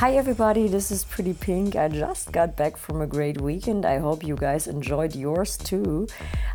Hi everybody, this is Pretty Pink. I just got back from a great weekend. I hope you guys enjoyed yours too.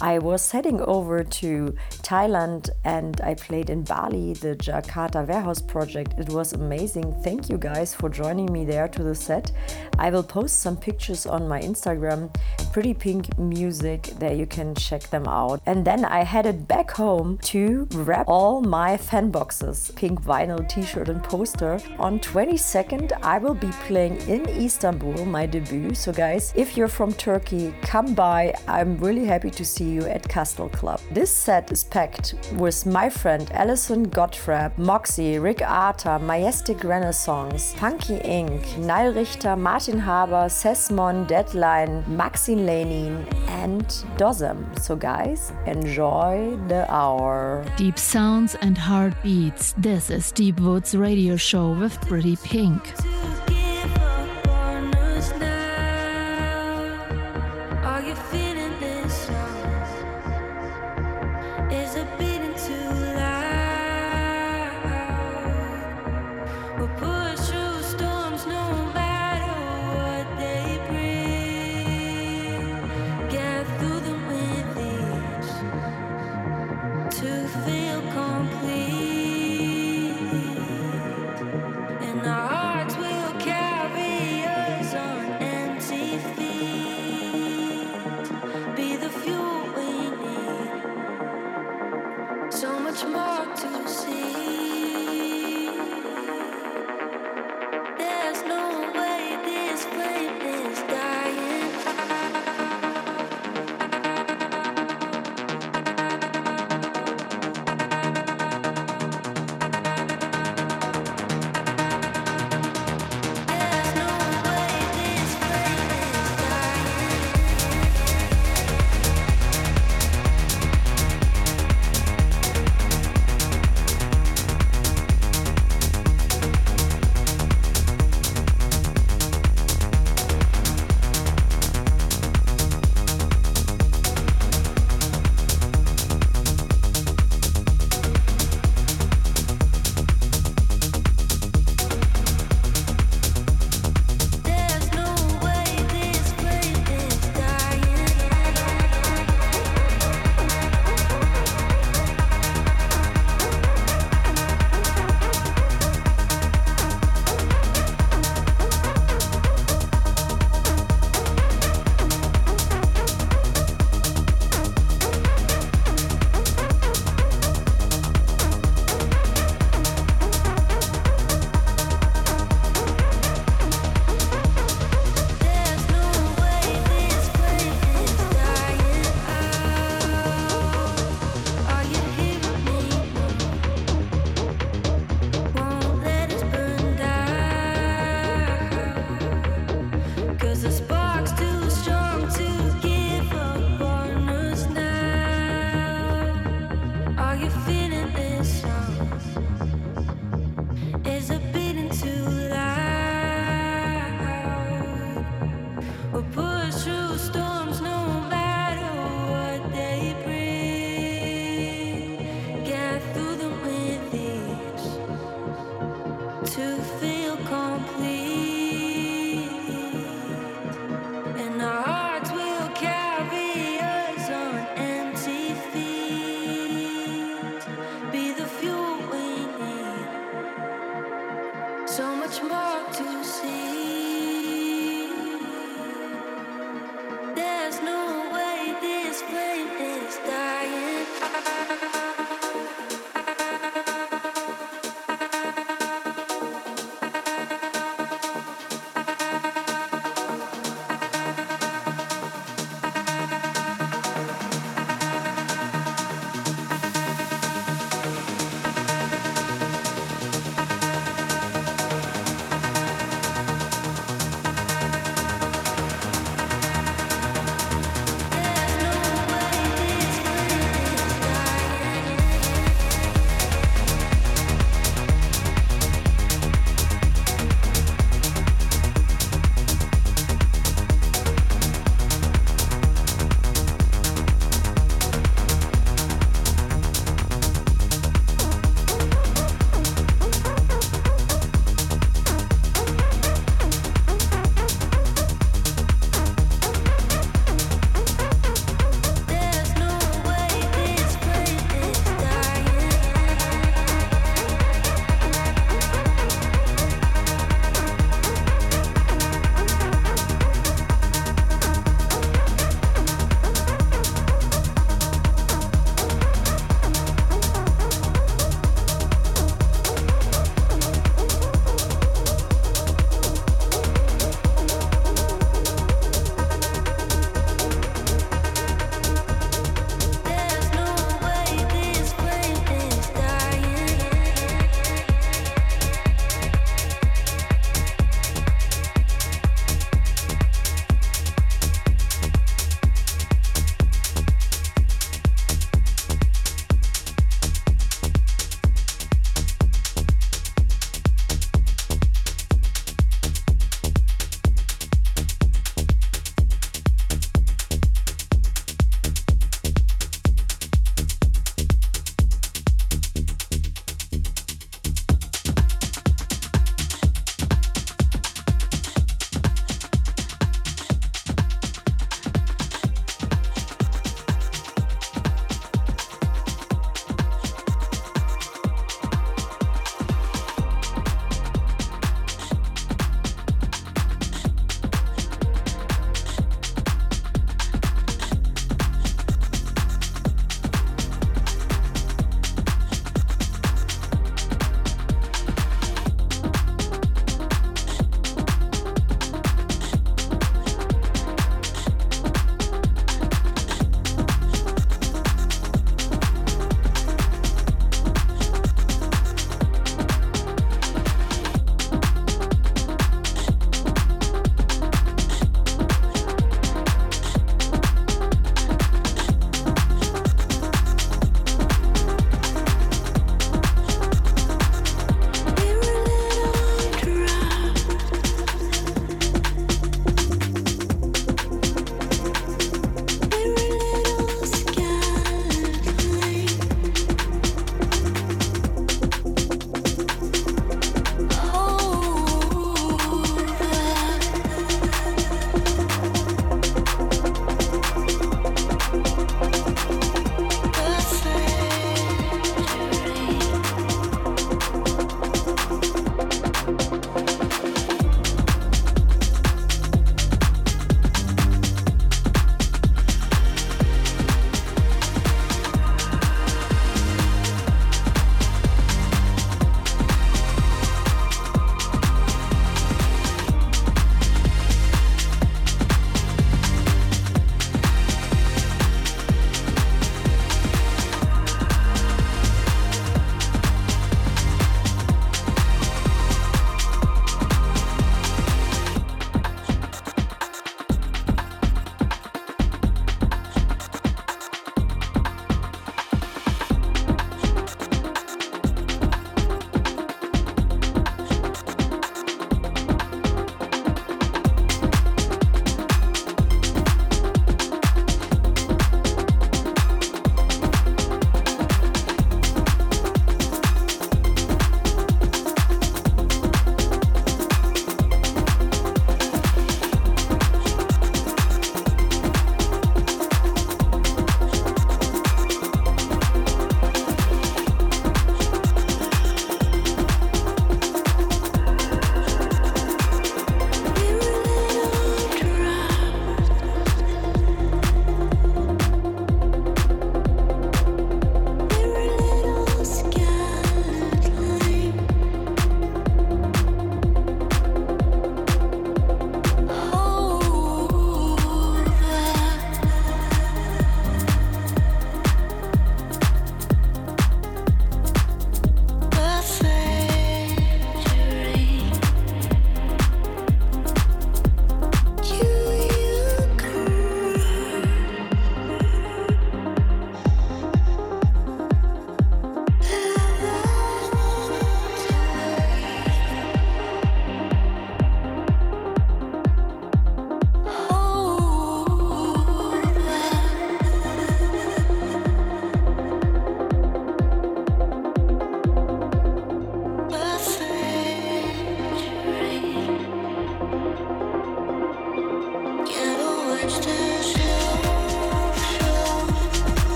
I was heading over to Thailand and I played in Bali, the Djakarta Warehouse project. It was amazing. Thank you guys for joining me there to the set. I will post some pictures on my Instagram, Pretty Pink Music, there you can check them out. And then I headed back home to wrap all my fan boxes, pink vinyl t shirt and poster. On 22nd, I will be playing in Istanbul, my debut. So, guys, if you're from Turkey, come by. I'm really happy to see you at Castle Club. This set is packed with my friend Alison Gottfried, Moxie, Rick Arta, Majestic Renaissance, Funky Inc., Nile Richter, Martin Haber, Sesmon, Deadline, Maxine Lenin, and Dozem. So, guys, enjoy the hour. Deep sounds and heartbeats. This is Deep Woods Radio Show with Pretty Pink.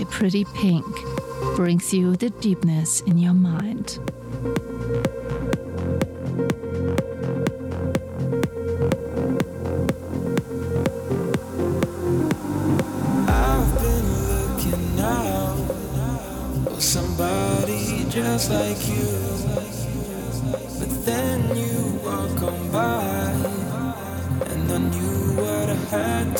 By Pretty Pink brings you the deepness in your mind. somebody just like you. But then you walk on by, and I knew what I had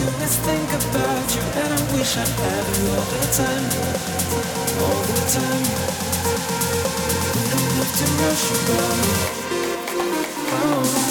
do is think about you and I wish I had you all the time, all the time. We don't have to rush about Oh.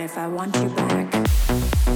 If I want you back?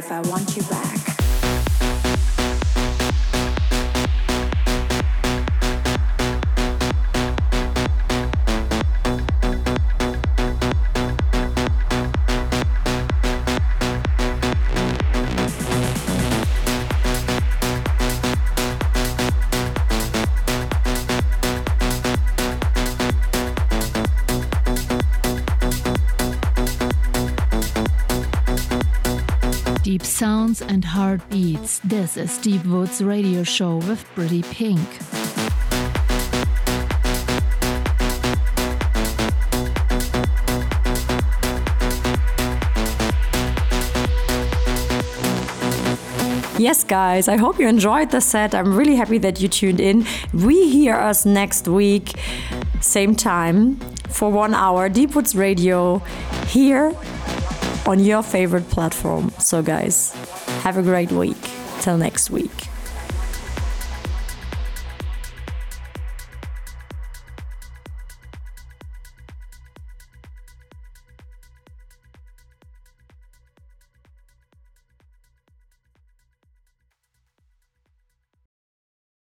If I want you back? And heartbeats. This is Deep Woods Radio Show with Pretty Pink. Yes, guys, I hope you enjoyed the set. I'm really happy that you tuned in. We hear us next week, same time, for one hour, Deep Woods Radio, here on your favorite platform. So, guys, have a great week. Till next week.